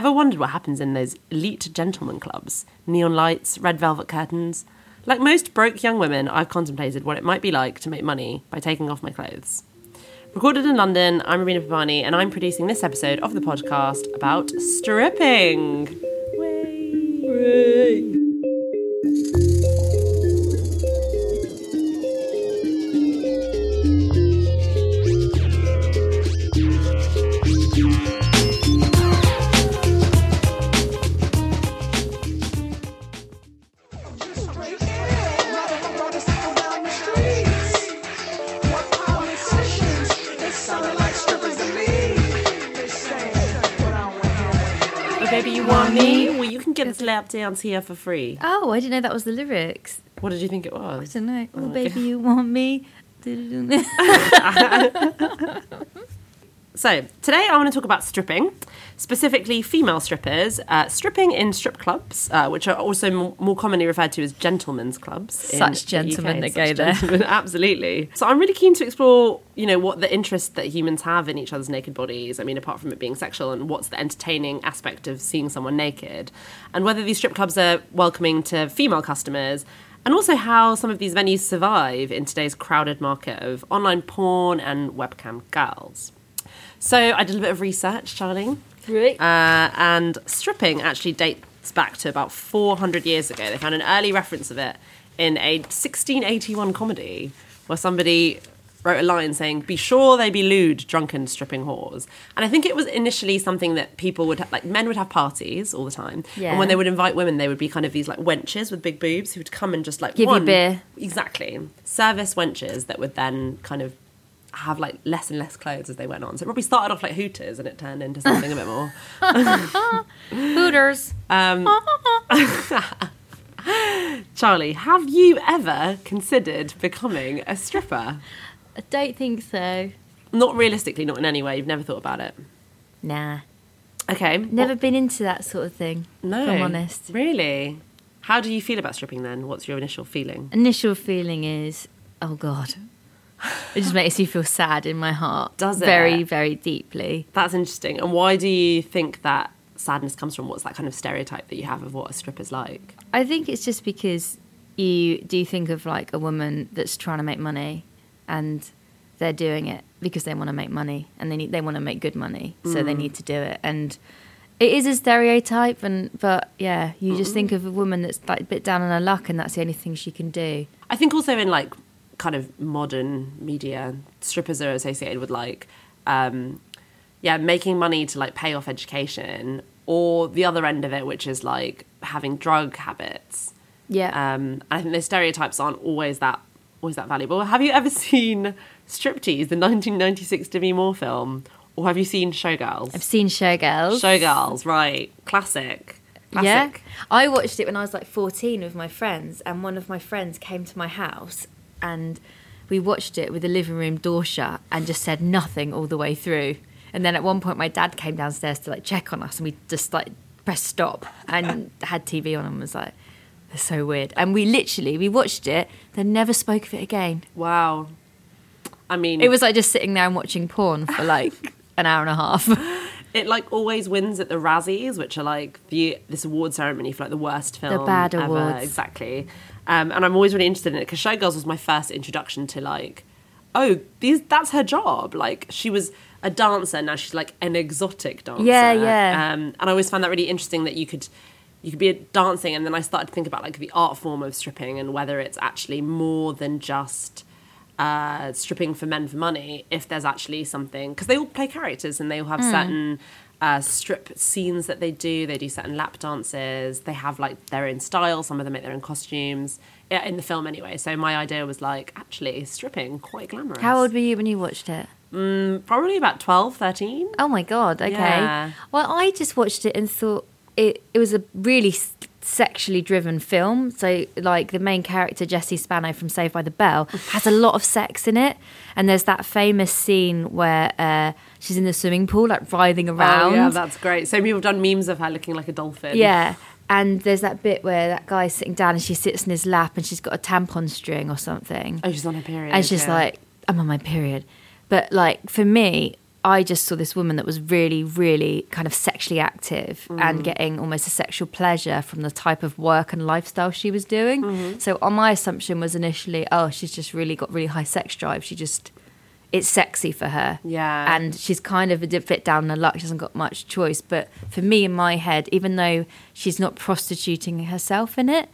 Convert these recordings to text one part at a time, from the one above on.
Ever wondered what happens in those elite gentlemen clubs? Neon lights, red velvet curtains. Like most broke young women, I've contemplated what it might be like to make money by taking off my clothes. Recorded in London, I'm Rabina Pavani, and I'm producing this episode of the podcast about stripping. Oh, can get a lap dance here for free. Oh, I didn't know that was the lyrics. What did you think it was? I don't know. Oh, oh okay. baby, you want me? So, today I want to talk about stripping, specifically female strippers, uh, stripping in strip clubs, uh, which are also m- more commonly referred to as gentlemen's clubs. Such gentlemen that go there. gentlemen, Absolutely. So, I'm really keen to explore, you know, what the interest that humans have in each other's naked bodies. I mean, apart from it being sexual, and what's the entertaining aspect of seeing someone naked, and whether these strip clubs are welcoming to female customers. And also, how some of these venues survive in today's crowded market of online porn and webcam girls. So I did a bit of research, Charlie. Right. Uh, and stripping actually dates back to about 400 years ago. They found an early reference of it in a 1681 comedy where somebody wrote a line saying, Be sure they be lewd, drunken, stripping whores. And I think it was initially something that people would, ha- like, men would have parties all the time. Yeah. And when they would invite women, they would be kind of these, like, wenches with big boobs who would come and just, like, Give you one- beer. Exactly. Service wenches that would then kind of have like less and less clothes as they went on. So it probably started off like Hooters and it turned into something a bit more. Hooters. Um, Charlie, have you ever considered becoming a stripper? I don't think so. Not realistically, not in any way. You've never thought about it. Nah. Okay. Never been into that sort of thing. No. If I'm honest. Really? How do you feel about stripping then? What's your initial feeling? Initial feeling is, oh God. It just makes you feel sad in my heart. Does it? Very, very deeply. That's interesting. And why do you think that sadness comes from? What's that kind of stereotype that you have of what a stripper's like? I think it's just because you do think of like a woman that's trying to make money and they're doing it because they want to make money and they need they want to make good money so they mm. need to do it and it is a stereotype and but yeah you just think of a woman that's like a bit down on her luck and that's the only thing she can do I think also in like kind of modern media, strippers are associated with like, um, yeah, making money to like pay off education, or the other end of it, which is like having drug habits. yeah Um, and I think those stereotypes aren't always that always that valuable. Have you ever seen Striptease, the 1996 Demi Moore film, or have you seen Showgirls? i've seen showgirls Showgirls, right? Classic. Classic. Yeah. I watched it when I was like 14 with my friends, and one of my friends came to my house and we watched it with the living room door shut and just said nothing all the way through. And then at one point, my dad came downstairs to like check on us, and we just like pressed stop and had TV on and was like, they're so weird. And we literally, we watched it, then never spoke of it again. Wow. I mean, It was like just sitting there and watching porn for like an hour and a half. it like always wins at the Razzies, which are like the this award ceremony for like the worst film. The bad ever. awards. exactly. Um, and I'm always really interested in it because Showgirls was my first introduction to like, oh, these that's her job. Like she was a dancer, now she's like an exotic dancer. Yeah, yeah. Um, and I always found that really interesting that you could. You could be dancing, and then I started to think about like the art form of stripping and whether it's actually more than just uh, stripping for men for money if there's actually something because they all play characters and they all have certain uh, strip scenes that they do they do certain lap dances they have like their own style some of them make their own costumes yeah, in the film anyway so my idea was like actually stripping quite glamorous How old were you when you watched it? probably about 12 13 Oh my god! Okay. Yeah. Well, I just watched it and thought it it was a really sexually driven film. So, like the main character Jessie Spano from Saved by the Bell has a lot of sex in it, and there's that famous scene where uh, she's in the swimming pool, like writhing around. oh yeah that's great so people have done memes of her looking like a dolphin Yeah. And there's that bit where that guy's sitting down and she sits in his lap and she's got a tampon string or something. oh she's on her period and she's yeah. like, I'm on my period. But like for me, I just saw this woman that was really, really kind of sexually active and mm. getting almost a sexual pleasure from the type of work and lifestyle she was doing. Mm-hmm. So, on my assumption was initially, oh, she's just really got really high sex drive. She just, it's sexy for her. Yeah. And she's kind of a bit down the luck. She hasn't got much choice. But for me, in my head, even though she's not prostituting herself in it,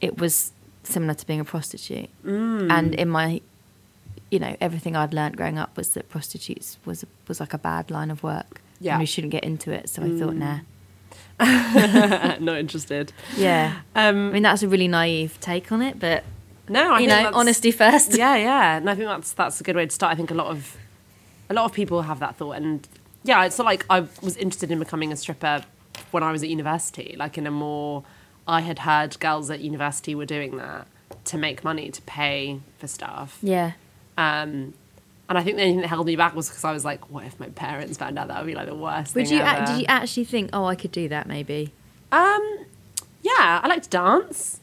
it was similar to being a prostitute. Mm. And in my, you know, everything I'd learned growing up was that prostitutes was was like a bad line of work. Yeah. And we shouldn't get into it. So I thought, nah. Not interested. Yeah. I Um, mean, that's a really naive take on it, but, no, I you know, honesty first. yeah, yeah, and I think that's that's a good way to start. I think a lot of a lot of people have that thought, and yeah, it's not like I was interested in becoming a stripper when I was at university. Like in a more, I had heard girls at university were doing that to make money to pay for stuff. Yeah. Um, and I think the only thing that held me back was because I was like, what if my parents found out? That would be like the worst Would thing you, ever. did you actually think, oh, I could do that maybe? Um, yeah, I like to dance.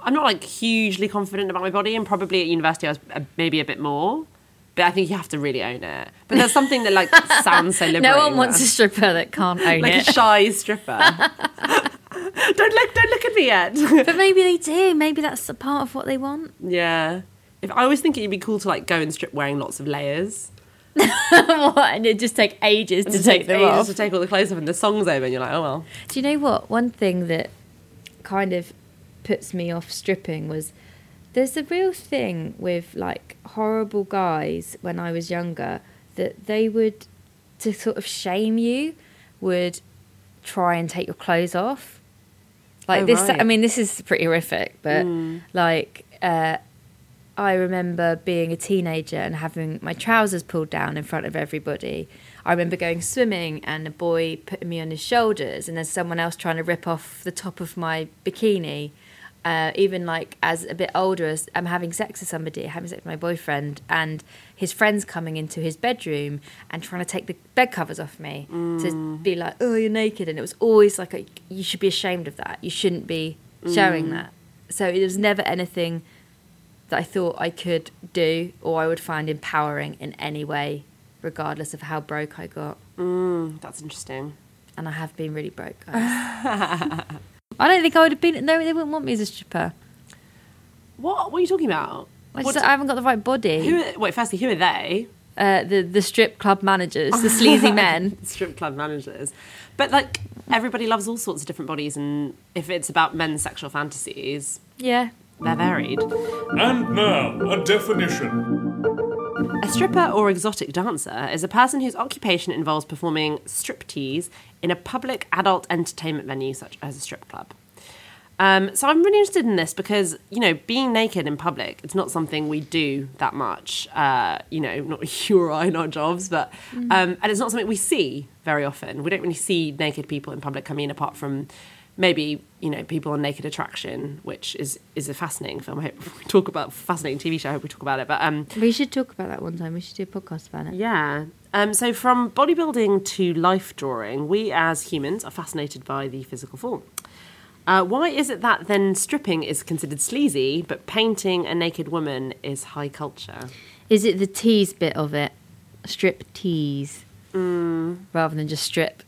I'm not like hugely confident about my body, and probably at university I was uh, maybe a bit more. But I think you have to really own it. But there's something that like sounds so liberating. No one wants a stripper that can't own like it. Like a shy stripper. don't look! Don't look at me yet. but maybe they do. Maybe that's a part of what they want. yeah. If I always think it'd be cool to like go and strip wearing lots of layers. what? And it just take ages to take them ages off. To take all the clothes off, and the song's over, and you're like, oh well. Do you know what? One thing that kind of puts me off stripping was there's a real thing with like horrible guys when I was younger that they would, to sort of shame you, would try and take your clothes off. Like Oh, this, right. I mean, this is pretty horrific, but like, uh, I remember being a teenager and having my trousers pulled down in front of everybody. I remember going swimming and a boy putting me on his shoulders, and then someone else trying to rip off the top of my bikini. Uh, even like as a bit older, as I'm having sex with somebody, having sex with my boyfriend, and his friends coming into his bedroom and trying to take the bed covers off me to be like, "Oh, you're naked," and it was always like, a, "You should be ashamed of that. You shouldn't be showing that." So it was never anything that I thought I could do or I would find empowering in any way, regardless of how broke I got. Mm, that's interesting. And I have been really broke. I don't think I would have been. No, they wouldn't want me as a stripper. What? What are you talking about? I, just, I haven't got the right body. who? Are, wait, firstly, who are they? Uh, the the strip club managers, the sleazy men. strip club managers. But like everybody loves all sorts of different bodies, and if it's about men's sexual fantasies, Yeah. They're varied. And now, a definition. A stripper or exotic dancer is a person whose occupation involves performing striptease in a public adult entertainment venue such as a strip club. Um, so I'm really interested in this because you know being naked in public it's not something we do that much. Uh, you know, not you or I in our jobs, but um, and it's not something we see very often. We don't really see naked people in public. I mean, apart from maybe you know people on Naked Attraction, which is is a fascinating film. I hope we talk about fascinating TV show. I hope we talk about it. But um, We should talk about that one time. We should do a podcast about it. yeah. Um, so, from bodybuilding to life drawing, we as humans are fascinated by the physical form. Uh, why is it that then stripping is considered sleazy, but painting a naked woman is high culture? Is it the tease bit of it? Strip tease. Rather than just strip.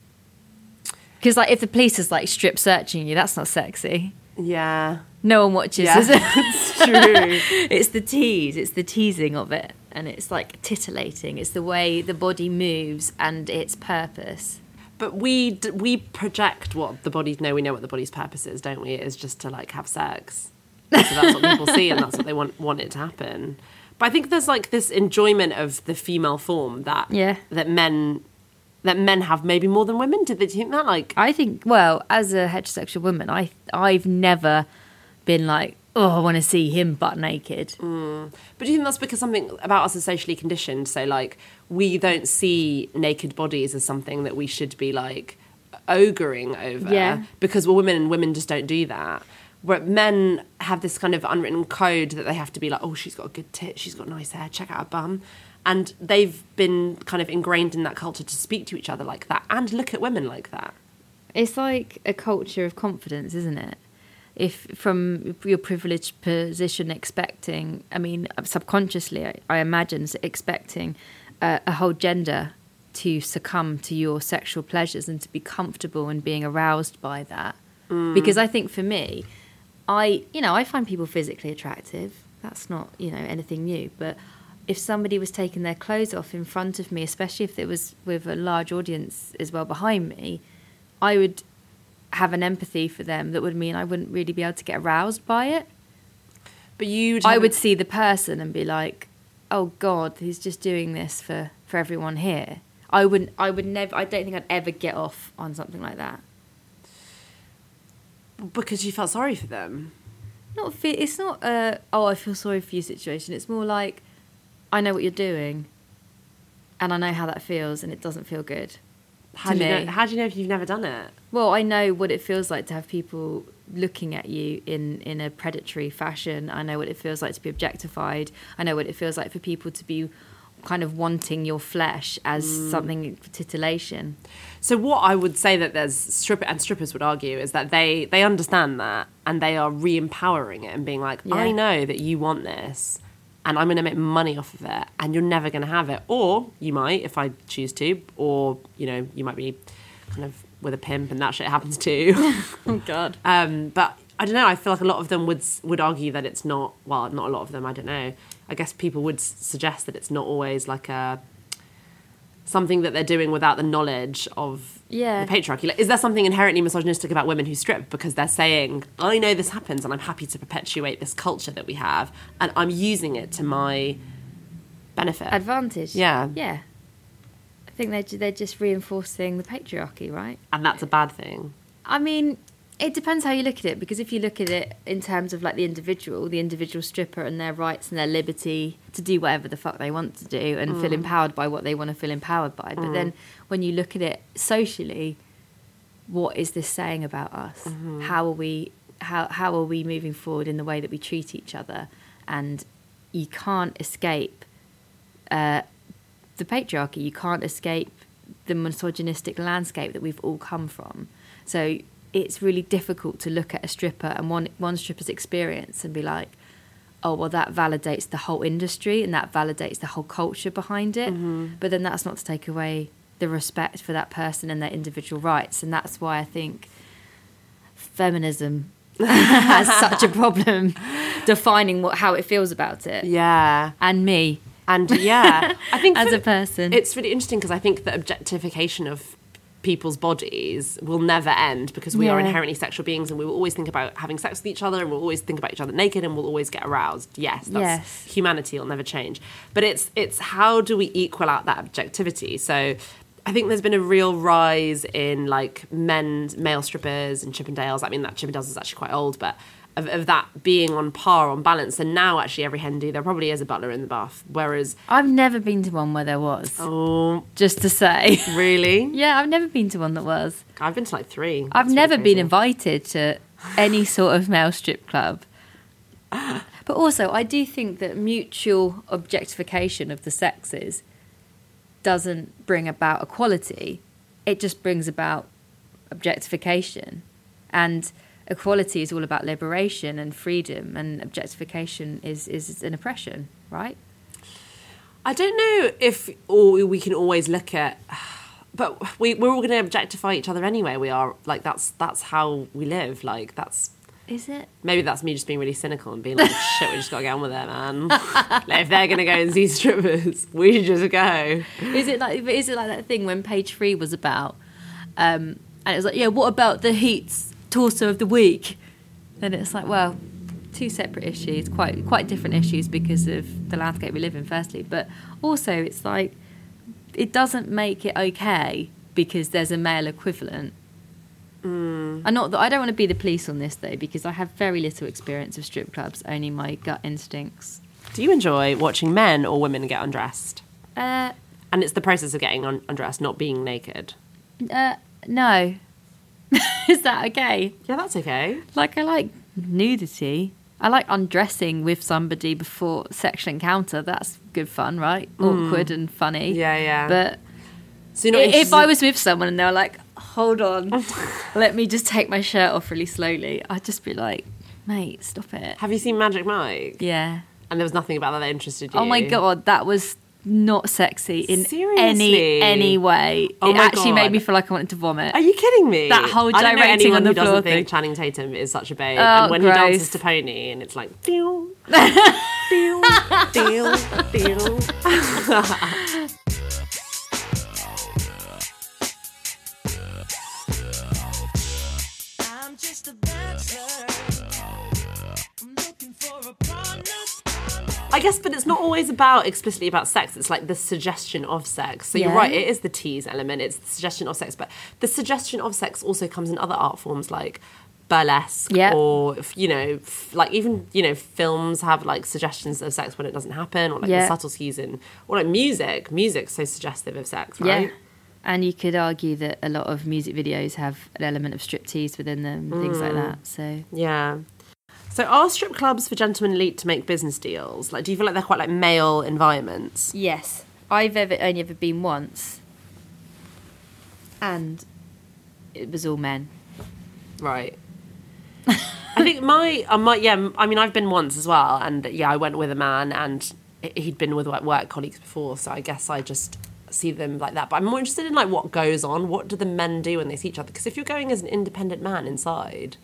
Because, like, if the police is like strip searching you, that's not sexy. Yeah, No one watches, yeah, is it? it's true. it's the tease, it's the teasing of it. And it's like titillating. It's the way the body moves and its purpose. But we d- we project what the body. No, we know what the body's purpose is, don't we? It is just to like have sex. So that's what people see, and that's what they want want it to happen. But I think there's like this enjoyment of the female form that Yeah. that men that men have maybe more than women. Did they think that? Like, I think, well, as a heterosexual woman, I I've never been like, oh, I want to see him butt naked. Mm. but do you think that's because something about us is socially conditioned? So like, we don't see naked bodies as something that we should be like ogering over. Yeah. Because we're women and women just don't do that. Where men have this kind of unwritten code that they have to be like, oh, she's got a good tit, she's got nice hair, check out her bum. And they've been kind of ingrained in that culture to speak to each other like that and look at women like that. It's like a culture of confidence, isn't it? If from your privileged position, expecting, I mean, subconsciously, I, I imagine expecting uh, a whole gender to succumb to your sexual pleasures and to be comfortable and being aroused by that. Because I think for me, I you know I find people physically attractive. That's not you know anything new. But if somebody was taking their clothes off in front of me, especially if it was with a large audience as well behind me, I would have an empathy for them that would mean I wouldn't really be able to get aroused by it. But you, I would see the person and be like, "Oh God, he's just doing this for for everyone here." I wouldn't. I would never. I don't think I'd ever get off on something like that. because you felt sorry for them. Not. Fe- it's not. A, oh, I feel sorry for you situation. It's more like, I know what you're doing, and I know how that feels, and it doesn't feel good. How do you know? How do you know if you've never done it? Well, I know what it feels like to have people looking at you in, in a predatory fashion. I know what it feels like to be objectified. I know what it feels like for people to be kind of wanting your flesh as mm. something for titillation. So what I would say that there's stripper and strippers would argue is that they they understand that and they are re-empowering it and being like, Yeah. I know that you want this and I'm going to make money off of it and you're never going to have it or you might if I choose to or you know you might be kind of with a pimp and that shit happens too. Oh God. Um, but I don't know. I feel like a lot of them would would argue that it's not. Well, not a lot of them. I don't know. I guess people would suggest that it's not always like a something that they're doing without the knowledge of Yeah. the patriarchy. Like, is there something inherently misogynistic about women who strip because they're saying, "I know this happens, and I'm happy to perpetuate this culture that we have, and I'm using it to my benefit." Advantage. Yeah. Yeah. I think they're, they're just reinforcing the patriarchy, right? and that's a bad thing. I mean, it depends how you look at it because if you look at it in terms of like the individual, the individual stripper and their rights and their liberty to do whatever the fuck they want to do and feel mm. empowered by what they want to feel empowered by. But then mm. when you look at it socially, what is this saying about us? Mm-hmm. How are we how how are we moving forward in the way that we treat each other? And you can't escape uh, the patriarchy. You can't escape the misogynistic landscape that we've all come from. So it's really difficult to look at a stripper and one one stripper's experience and be like, oh well, that validates the whole industry and that validates the whole culture behind it. Mm-hmm. But then that's not to take away the respect for that person and their individual rights, and that's why I think feminism has such a problem defining what how it feels about it Yeah. and me And yeah, I think as a person. it's really interesting because I think the objectification of people's bodies will never end because we are inherently sexual beings and we will always think about having sex with each other and we'll always think about each other naked and we'll always get aroused. Yes, that's Yes. humanity will never change. But it's it's how do we equal out that objectivity? So I think there's been a real rise in like men, male strippers and Chippendales. I mean, that Chippendales is actually quite old, but of, of that being on par, on balance. And now, actually, every hen do, there probably is a butler in the buff. Whereas, I've never been to one where there was. oh, Just to say. really? yeah, I've never been to one that was. I've been to like three. I've That's never really been invited to any sort of male strip club. But also, I do think that mutual objectification of the sexes doesn't bring about equality. It just brings about objectification. And equality is all about liberation and freedom, and objectification is, is an oppression, right? I don't know if or we can always look at, but we we're all going to objectify each other anyway. We are like that's that's how we live. Like that's Is it? maybe that's me just being really cynical and being like, shit, we just got to get on with it, man. like, if they're going to go and see strippers, we should just go. Is it like is it like that thing when page three was about um and it was like, yeah, what about the Heat's torso of the week? Then it's like, well, two separate issues, quite quite different issues because of the landscape we live in, firstly. But also it's like it doesn't make it okay because there's a male equivalent. Mm. I'm not. I don't want to be the police on this though, because I have very little experience of strip clubs. Only my gut instincts. Do you enjoy watching men or women get undressed? Uh, And it's the process of getting un- undressed, not being naked. uh, no. Is that okay? Yeah, that's okay. Like I like nudity. I like undressing with somebody before sexual encounter. That's good fun, right? Hmm. Awkward and funny. Yeah, yeah. But So you're not if I was with someone and they were like, "Hold on, let me just take my shirt off really slowly," I'd just be like, "Mate, stop it." have you seen Magic Mike? Yeah. And there was nothing about that that interested you. Oh my god, that was not sexy in Seriously? any any way. Oh it my actually made me feel like I wanted to vomit. Are you kidding me? That whole I gyrating on the who doesn't floor think thing. Channing Tatum is such a babe. Oh, and when gross. he dances to Pony, and it's like, deal, deal, deal, deal. I'm just a dancer. I guess, but it's not always about explicitly about sex. It's like the suggestion of sex. So you're right, it is the tease element. It's the suggestion of sex, but the suggestion of sex also comes in other art forms like burlesque Yeah. or you know f- like even you know films have like suggestions of sex when it doesn't happen or like Yeah. the subtleties in or like music music's so suggestive of sex right yeah. And you could argue that a lot of music videos have an element of striptease within them, things Mm. like that. So Yeah. So are strip clubs for gentlemen elite to make business deals? Like, do you feel like they're quite like male environments? yes, I've ever only ever been once, and it was all men. Right. I think my, uh, my, yeah, I mean, I've been once as well, and yeah, I went with a man, and he- he'd been with like work colleagues before, so I guess I just see them like that. But I'm more interested in like what goes on. What do the men do when they see each other? Because if you're going as an independent man inside,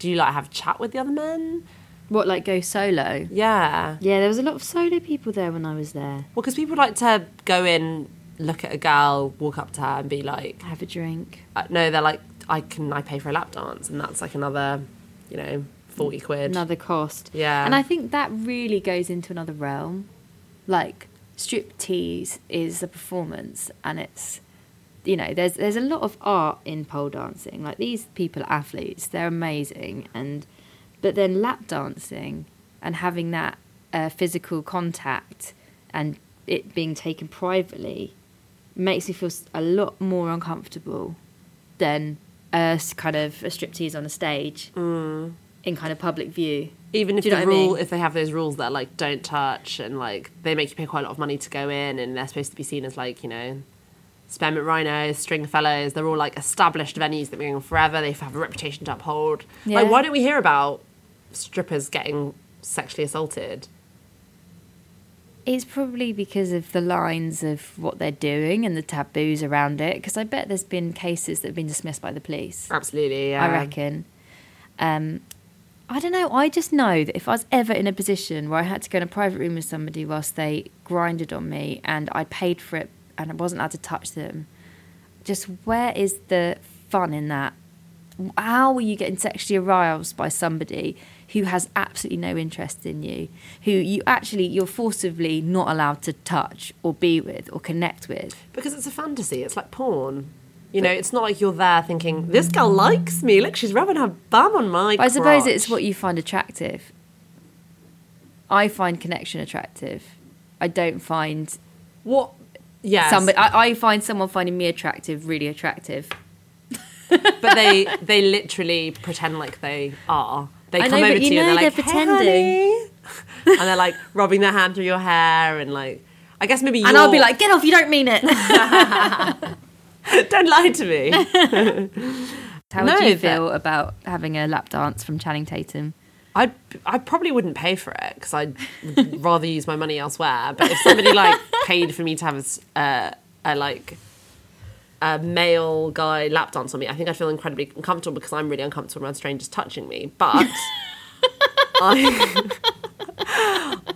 do you like have a chat with the other men? What like go solo? Yeah. Yeah, there was a lot of solo people there when I was there. Well, because people like to go in, look at a girl, walk up to her, and be like, Have a drink. uh, no, they're like, I can, I pay for a lap dance, and that's like another, you know, forty quid. Another cost. Yeah. And I think that really goes into another realm. Like strip tease is a performance and it's you know, there's there's a lot of art in pole dancing. Like these people are athletes, they're amazing and but then lap dancing and having that uh, physical contact and it being taken privately makes me feel a lot more uncomfortable than a kind of a striptease on a stage in kind of public view. Even if the what I rule, mean? if they have those rules that like don't touch and like they make you pay quite a lot of money to go in, and they're supposed to be seen as like you know, spearmint rhinos, Stringfellows. They're all like established venues that have been going on forever. They have a reputation to uphold. Yeah. Like, why don't we hear about strippers getting sexually assaulted? It's probably because of the lines of what they're doing and the taboos around it. Because I bet there's been cases that have been dismissed by the police. Absolutely, yeah. I reckon. Um, I don't know. I just know that if I was ever in a position where I had to go in a private room with somebody whilst they grinded on me and I paid for it and I wasn't allowed to touch them, just where is the fun in that? How are you getting sexually aroused by somebody who has absolutely no interest in you, who you actually you're forcibly not allowed to touch or be with or connect with? Because it's a fantasy. It's like porn. You know, it's not like you're there thinking, this girl likes me. Look, she's rubbing her bum on my I suppose crotch." it's what you find attractive. I find connection attractive. I don't find What? Yes. somebody. I, I find someone finding me attractive really attractive. but they they literally pretend like they are. They I come know, over but to you you and they're like, they're "Hey, pretending." honey." and they're like rubbing their hand through your hair and like. I guess maybe you And I'll be like, "Get off! You don't mean it." don't lie to me. How No, would you that- feel about having a lap dance from Channing Tatum? I I probably wouldn't pay for it because I'd rather use my money elsewhere. But if somebody like paid for me to have a, uh, a like a male guy lap dance on me, I think I'd feel incredibly uncomfortable because I'm really uncomfortable around strangers touching me. But I,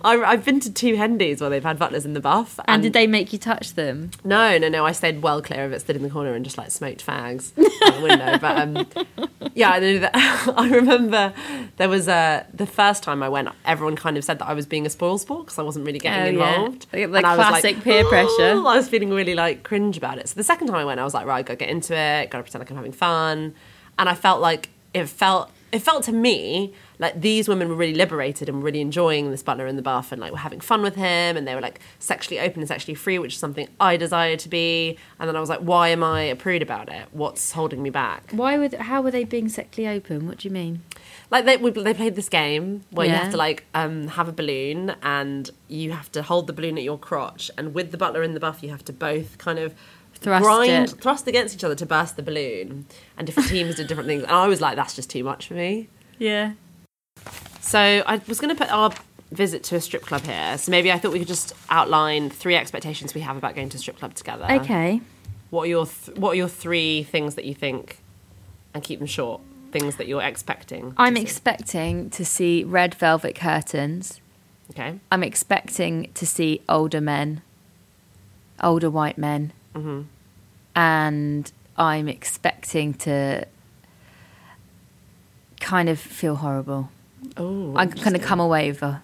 I I've been to two hendies where they've had butlers in the buff, And did they make you touch them? No, no, no. I stayed well clear of it, stood in the corner and just like smoked fags out the window. But um, yeah, I, know that, I remember there was a the first time I went, everyone kind of said that I was being a spoil sport because I wasn't really getting Oh, yeah. involved. Like And classic peer pressure. "Oh," I was feeling really like cringe about it. So the second time I went, I was like, right, I gotta get into it, gotta pretend like I'm having fun, and I felt like it felt. It felt to me like these women were really liberated and were really enjoying this butler in the buff and like were having fun with him and they were like sexually open and sexually free, which is something I desire to be. And then I was like, why am I a prude about it? What's holding me back? Why would? How were they being sexually open? What do you mean? Like they they played this game where you have to like um, have a balloon and you have to hold the balloon at your crotch and with the butler in the buff you have to both kind of Thrust grind it. thrust against each other to burst the balloon and different teams did different things and I was like that's just too much for me. Yeah. So I was going to put our visit to a strip club here. So maybe I thought we could just outline three expectations we have about going to a strip club together. Okay. What are your th- What are your three things that you think, and keep them short? Things that you're expecting. I'm see. expecting to see red velvet curtains. okay. I'm expecting to see older men, older white men, Mm-hmm. and I'm expecting to kind of feel horrible. Oh, I'm going to come away with a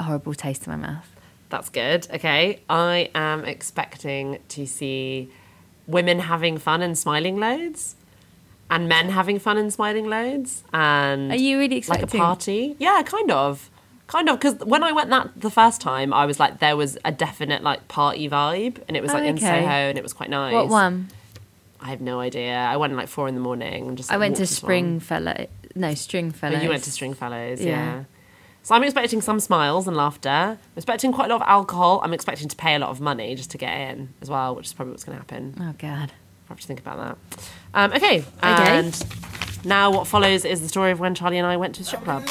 horrible taste in my mouth. That's good. Okay. I am expecting to see women having fun and smiling loads, and men having fun and smiling loads, and Are you really expecting like a party? Yeah, kind of. Kind of, because when I went that the first time, I was like, there was a definite like party vibe, and it was Oh, like in okay. Soho, and it was quite nice. What one? I have no idea. I went like four in the morning. Just I went to walked along. Springfellow. No, Stringfellow. Oh, you went to Stringfellows, yeah. Yeah. So I'm expecting some smiles and laughter. I'm expecting quite a lot of alcohol. I'm expecting to pay a lot of money just to get in as well, which is probably what's going to happen. Oh God. I have to think about that. Um, okay. And now what follows is the story of when Charlie and I went to a strip club.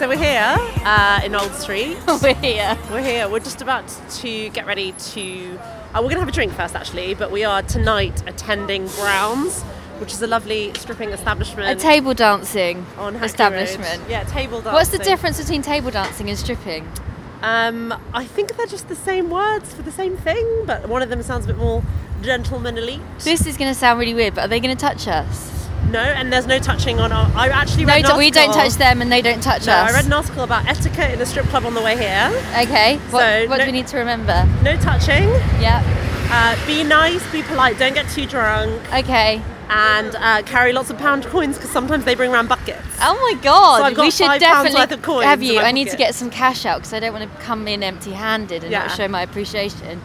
So we're here uh, in Old Street. We're here. We're here. We're just about to get ready to. Uh, we're going to have a drink first, actually, but we are tonight attending Browns, which is a lovely stripping establishment. A table dancing on Hackney establishment. Road. Yeah, table dancing. What's the difference between table dancing and stripping? Um, I think they're just the same words for the same thing, but one of them sounds a bit more gentlemanly. This is going to sound really weird, but are they going to touch us? No, and there's no touching on. Our, I actually No, read. an do- we don't touch them and they don't touch No, us. I read an article about etiquette in a strip club on the way here. Okay. What, So, what no- do we need to remember? No touching. Yeah. Uh, be nice. Be polite. Don't get too drunk. Okay. and uh, carry lots of pound coins because sometimes they bring around buckets. Oh my god! So we should definitely worth of coins have you. I need to get some cash out because I don't want to come in empty-handed and Yeah. not show my appreciation.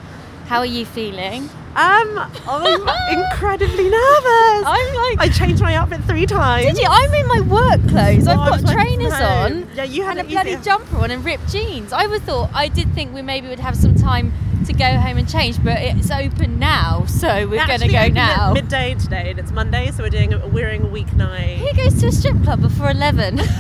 How are you feeling? Um, I'm incredibly nervous. I'm like, I changed my outfit three times. did you? I'm in my work clothes. I've was got trainers on. Yeah, you had and a bloody easier. jumper on and ripped jeans. I would thought I did think we maybe would have some time to go home and change, but it's open now, so we're going to go now. Midday today, and it's Monday, so we're doing a, we're doing a weeknight. Who goes to a strip club before eleven?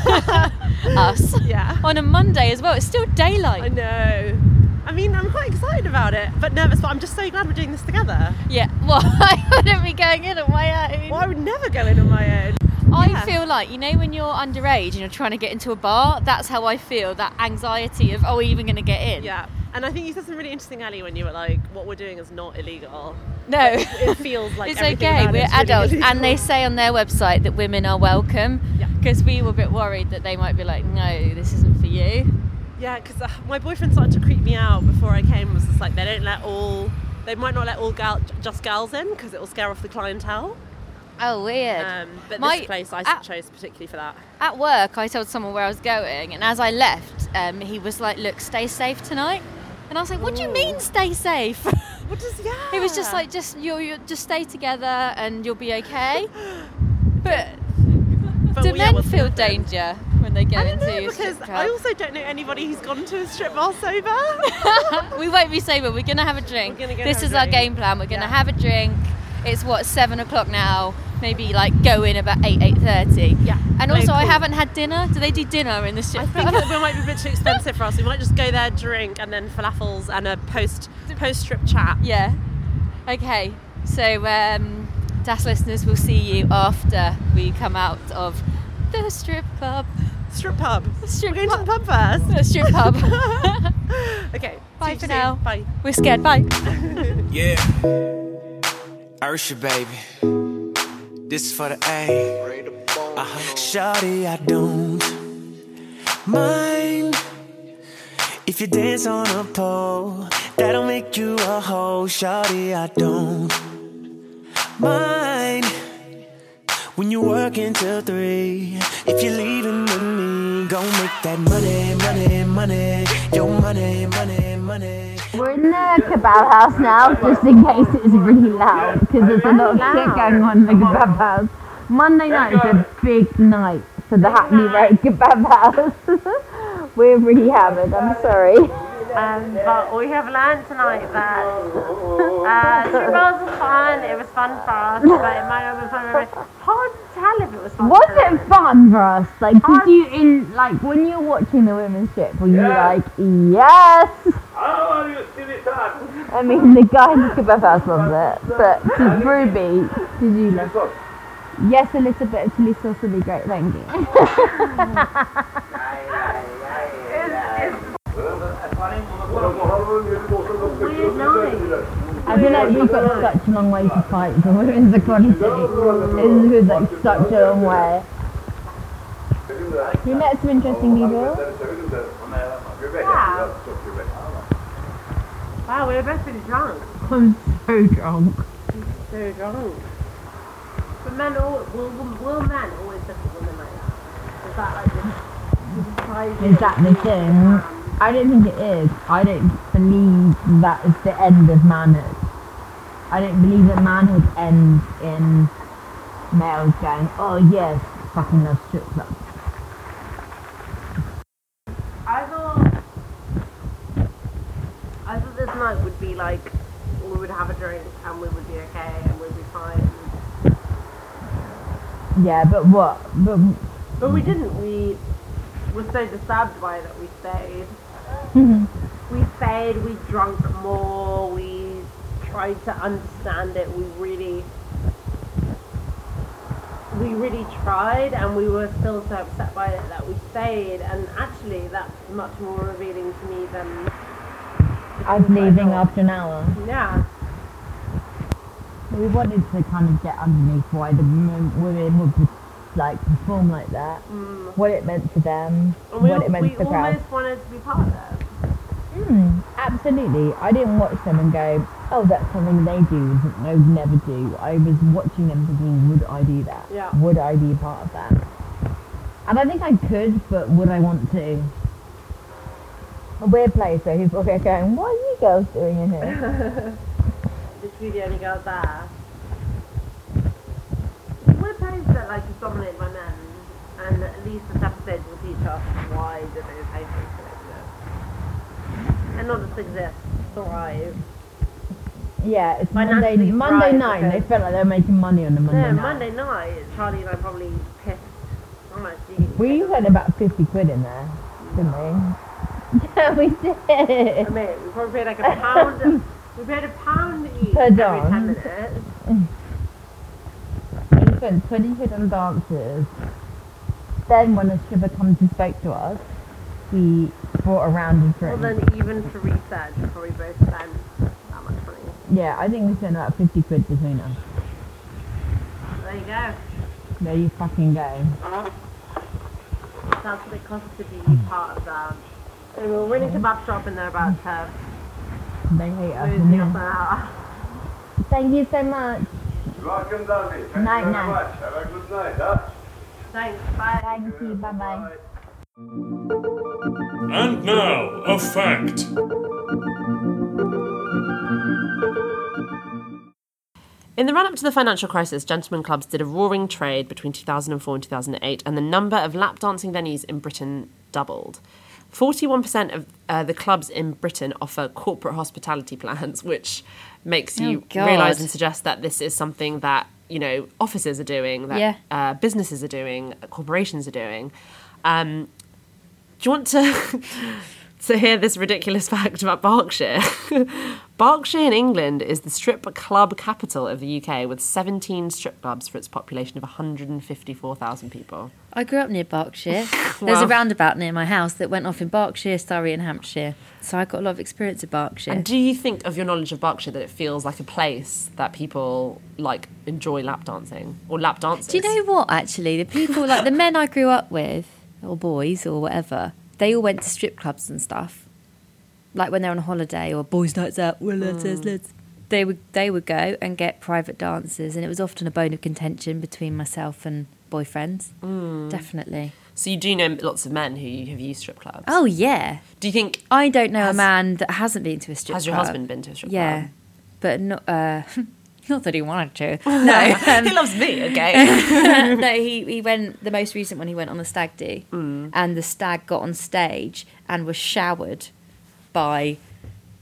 Us. Yeah. On a Monday as well. It's still daylight. I know. I mean, I'm quite excited about it, but nervous. But I'm just so glad we're doing this together. Yeah. Well, I wouldn't be going in on my own. Well, I would never go in on my own. I Yeah. feel like you know when you're underage and you're trying to get into a bar. That's how I feel. That anxiety of oh, are we even going to get in? Yeah. And I think you said something really interesting earlier when you were like, "What we're doing is not illegal." No. It feels like it's okay. We're it's really adults, illegal. and they say on their website that women are welcome. Yeah. Because we were a bit worried that they might be like, no, this isn't for you. Yeah, because uh, my boyfriend started to creep me out before I came. Was just like they don't let all, they might not let all gal, just girls in because it will scare off the clientele. Oh, weird. Um, but My- this place I at- chose particularly for that. At work, I told someone where I was going, and as I left, um, he was like, "Look, stay safe tonight." And I was like, "What do you mean, stay safe?" What does yeah? he was just like, "Just you, you just stay together, and you'll be okay." But But, do well, men feel danger they go I don't into know because I also don't know anybody who's gone to a strip bar sober. we won't be sober. We're gonna have a drink. Go this is our game plan. We're gonna Yeah. have a drink. It's what seven o'clock now. Maybe like go in about eight eight thirty. Yeah, And play also, I cool. haven't had dinner. Do they do dinner in the strip I think it might be a bit too expensive for us. We might just go there, drink, and then falafels and a post post strip chat. yeah. Okay. So, um, DAS listeners will see you after we come out of the strip club. Strip pub. Strip We're going to the pub. pub first. The strip pub. Okay. Bye for now. Bye. We're scared. Bye. Yeah. Usher, baby. This is for the A. Uh-huh. Shawty, I don't mind if you dance on a pole. That'll make you a hoe. Shawty, I don't mind when you work until three. If you're leaving with me, go make that money, money, money. Your money, money, money. We're in the kebab house now, just in case it's really loud, because there's a lot of shit going on in the kebab house. Monday night is a big night for the Hackney Road kebab house. We're really hammered, I'm sorry. Um, but we have learned tonight that uh, strip bars are fun. It was fun for us, but it might not have been fun for everyone. Hard to tell if it was fun. Was for everyone. it fun for us? Like, did you in like when you're watching the women's strip? Were you like, yes? I mean, the guy in the Super House loves it, but to Rubi, did you love it? Yes, a little bit of chili sauce would be great, thank you. Weird night. I feel like we've got such a long way to fight for women's equality. It was like such a long way. You met some interesting oh, people. Wow, we were both pretty drunk. I'm so drunk. So drunk. But men, all, will, will, will men always look at women like that? Is that like this? surprising Is that the thing? I don't think it is. I don't believe that is the end of manhood. I don't believe that manhood ends in males going, oh yes, fucking love strip club. I thought I thought this night would be like we would have a drink and we would be okay and we'd be fine. Yeah, but what? But But we didn't. We were so disturbed by it that we stayed. we stayed. We drank more. We tried to understand it. We really, we really tried, and we were still so upset by it that we stayed. And actually, that's much more revealing to me than us leaving after an hour. yeah. We wanted to kind of get underneath why the women women would be- like perform like that, mm. what it meant to them, And we, what it meant to the crowd. We almost wanted to be part of it. Mm, absolutely. I didn't watch them and go, oh, that's something they do. I would never do. I was watching them thinking, would I do that? Yeah. Would I be a part of that? And I think I could, but would I want to? A weird place where people are going, what are you girls doing in here? Just be the only girl there. That like is dominated by men, and at least this episode will teach us why those haters exist. Not just exist, thrive. yeah, it's Monday, Financially Monday thrive, night. okay. They felt like they were making money on a Monday No, night. Monday night, Charlie and I probably pissed how much do you We had about 50 quid in there, didn't we? Yeah, we did. I mean, we probably paid like a pound. we paid a pound each Per every dance. ten minutes. We spent 20 quid on dances. Then when a shiver comes and spoke to us, we brought a round of Well, then even for research, we probably both spent that much money. Yeah, I think we spent about 50 quid between us. There you go. There you fucking go. That's what it costs to be part of that. And we're really kebab shop and they're about to They hate us. lose me off. Thank you so much. Welcome, Darby. Thank Night, you very night. much. Have a good night, huh? Thanks, bye. Thank you. Bye bye. And now, a fact. In the run up to the financial crisis, gentlemen clubs did a roaring trade between 2004 and 2008, and the number of lap dancing venues in Britain doubled. 41% of uh, the clubs in Britain offer corporate hospitality plans, which makes you Oh, realise and suggest that this is something that, you know, offices are doing, that Yeah. uh, businesses are doing, corporations are doing. Um, do you want to to hear this ridiculous fact about Berkshire? Berkshire in England is the strip club capital of the UK with 17 strip clubs for its population of 154,000 people. I grew up near Berkshire. There's a roundabout near my house that went off in Berkshire, Surrey, and Hampshire. So I got a lot of experience in Berkshire. And do you think of your knowledge of Berkshire that it feels like a place that people like enjoy lap dancing or lap dances? Do you know what? Actually, the people like the men I grew up with, or boys, or whatever, they all went to strip clubs and stuff. Like when they're on a holiday or boys' nights out. Well, let's, let's, let's. They would they would go and get private dances, and it was often a bone of contention between myself and boyfriends. Definitely. So you do know lots of men who have used strip clubs. Oh yeah. Do you think I don't know Has- a man that hasn't been to a strip club? has club. your husband been to a strip Yeah, club? Yeah, but not. Uh, not that he wanted to. No. um, he loves me, okay? no, he, he went the most recent one. He went on the stag do, Mm. and the stag got on stage and was showered by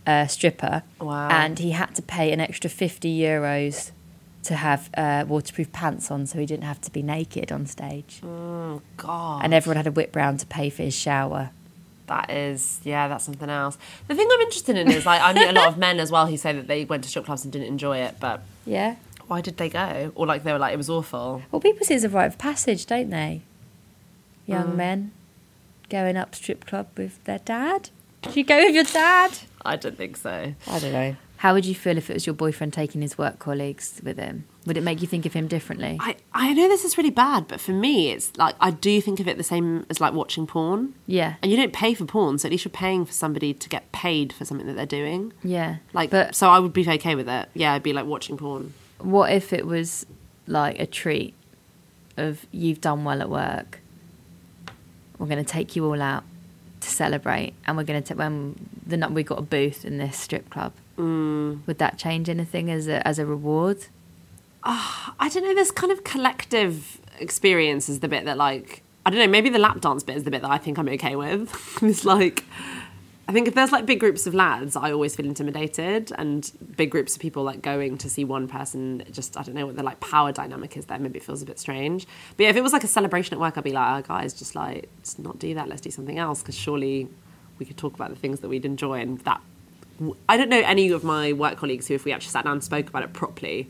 a stripper, Wow. and he had to pay an extra fifty euros to have uh, waterproof pants on, so he didn't have to be naked on stage. Oh, God. And everyone had a whip round to pay for his shower. That is, yeah, that's something else. The thing I'm interested in is like I meet a lot of men as well who say that they went to strip clubs and didn't enjoy it, but Yeah. why did they go? Or like they were like it was awful. Well, people see it as a rite of passage, don't they? Young Mm. men going up strip club with their dad. Did you go with your dad? I don't think so. I don't know. How would you feel if it was your boyfriend taking his work colleagues with him? Would it make you think of him differently? I, I know this is really bad, but for me, it's like I do think of it the same as like watching porn. Yeah. And you don't pay for porn, so at least you're paying for somebody to get paid for something that they're doing. Yeah. Like, but so I would be okay with it. Yeah, I'd be like watching porn. what if it was like a treat of you've done well at work? We're going to take you all out to celebrate, and we're going to take when the we got a booth in this strip club. Mm. Would that change anything as a as a reward? Ah, I don't know. This kind of collective experience is the bit that, like, I don't know. Maybe the lap dance bit is the bit that I think I'm okay with. it's like, I think if there's like big groups of lads, I always feel intimidated, and big groups of people like going to see one person. Just I don't know what the like power dynamic is there. Maybe it feels a bit strange. But yeah, if it was like a celebration at work, I'd be like, oh, guys, just like let's not do that. Let's do something else because surely we could talk about the things that we'd enjoy and that. I don't know any of my work colleagues who, if we actually sat down and spoke about it properly,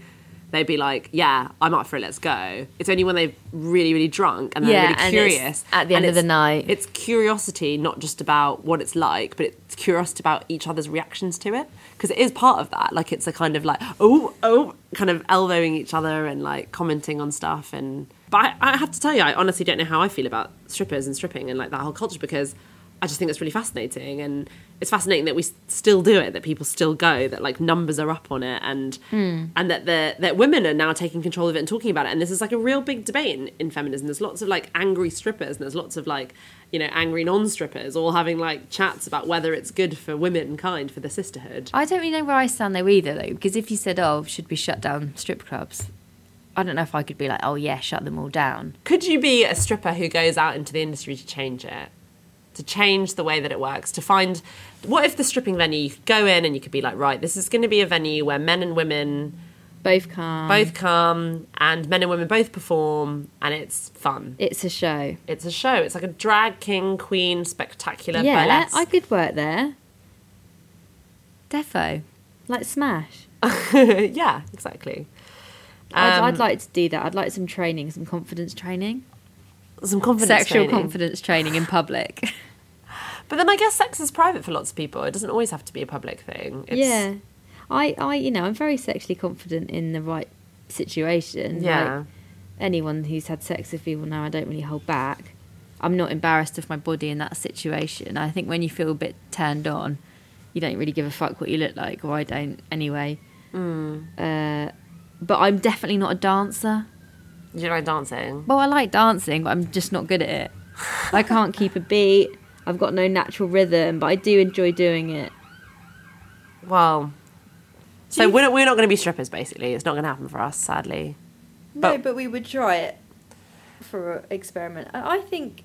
they'd be like, "Yeah, I'm up for it. Let's go." It's only when they're really, really drunk and they're Yeah, really curious at the end of the night. It's curiosity, not just about what it's like, but it's curiosity about each other's reactions to it because it is part of that. Like it's a kind of like, oh, oh, kind of elbowing each other and like commenting on stuff. And but I, I have to tell you, I honestly don't know how I feel about strippers and stripping and like that whole culture because I just think it's really fascinating, and it's fascinating that we still do it, that people still go, that like numbers are up on it, and hmm. and that the that women are now taking control of it and talking about it, and this is like a real big debate in, in feminism. There's lots of like angry strippers, and there's lots of like you know angry non-strippers, all having like chats about whether it's good for womankind for the sisterhood. I don't really know where I stand though either, though, because if you said, "Oh, should we shut down strip clubs?" I don't know if I could be like, "Oh yeah, shut them all down." Could you be a stripper who goes out into the industry to change it? To change the way that it works, to find what if the stripping venue you could go in and you could be like, right, this is going to be a venue where men and women Both come. both come and men and women both perform and it's fun. It's a show. It's a show. It's like a drag king queen spectacular yeah, burlesque. I could work there. Defo, like Smash. yeah, exactly. I'd, Um, I'd like to do that. I'd like some training, some confidence training, some confidence sexual training. confidence training in public. But then I guess sex is private for lots of people. It doesn't always have to be a public thing. It's, yeah, I, I, you know, I'm very sexually confident in the right situation. Yeah. Like, anyone who's had sex with me will know I don't really hold back. I'm not embarrassed of my body in that situation. I think when you feel a bit turned on, you don't really give a fuck what you look like, or I don't anyway. Mm. Uh, but I'm definitely not a dancer. Do you like dancing? Well, I like dancing, but I'm just not good at it. I can't keep a beat. I've got no natural rhythm, but I do enjoy doing it. Well, so we're not, we're not going to be strippers. Basically, it's not going to happen for us, sadly. no, But- but we would try it for an experiment. I I think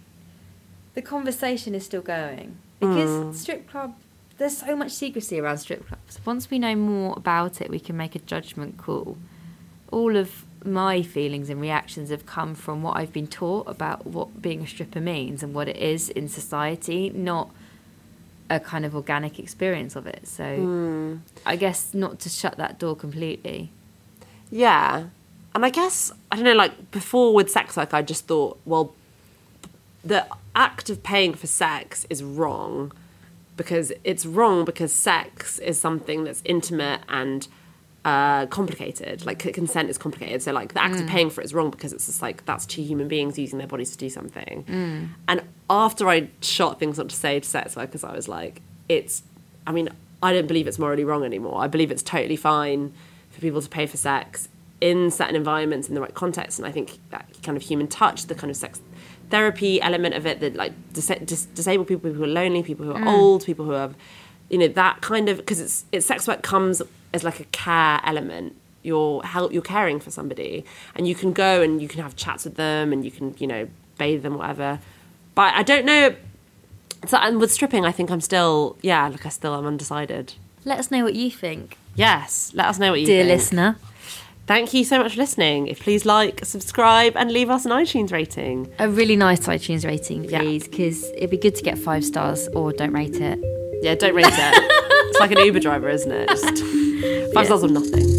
the conversation is still going because hmm. strip club. There's so much secrecy around strip clubs. Once we know more about it, we can make a judgment call. All of my feelings and reactions have come from what I've been taught about what being a stripper means and what it is in society, not a kind of organic experience of it. So hmm. I guess not to shut that door completely. Yeah. And I guess, I don't know, like before with sex work, I just thought, well, the act of paying for sex is wrong because it's wrong because sex is something that's intimate and uh, complicated. Like consent is complicated. So, like, the act of mm. paying for it is wrong because it's just like that's two human beings using their bodies to do something. Mm. And after I shot things up to say to sex workers, I was like, it's, I mean, I don't believe it's morally wrong anymore. I believe it's totally fine for people to pay for sex in certain environments in the right context. And I think that kind of human touch, the kind of sex therapy element of it, that like dis- dis- disabled people, people who are lonely, people who are mm. old, people who have, you know, that kind of because it's it's sex work comes as like a care element. You're help you're caring for somebody, and you can go and you can have chats with them, and you can you know bathe them, whatever. But I don't know So, and with stripping, I think I'm still, yeah, look, I still am undecided. Let us know what you think, Yes, let us know what you dear think. listener. Thank you so much for listening. If please like, subscribe, and leave us an iTunes rating. A really nice iTunes rating, please, because it'd be good to get five stars or don't rate it. Yeah, don't rate it. it's like an Uber driver, isn't it? Just five stars or nothing.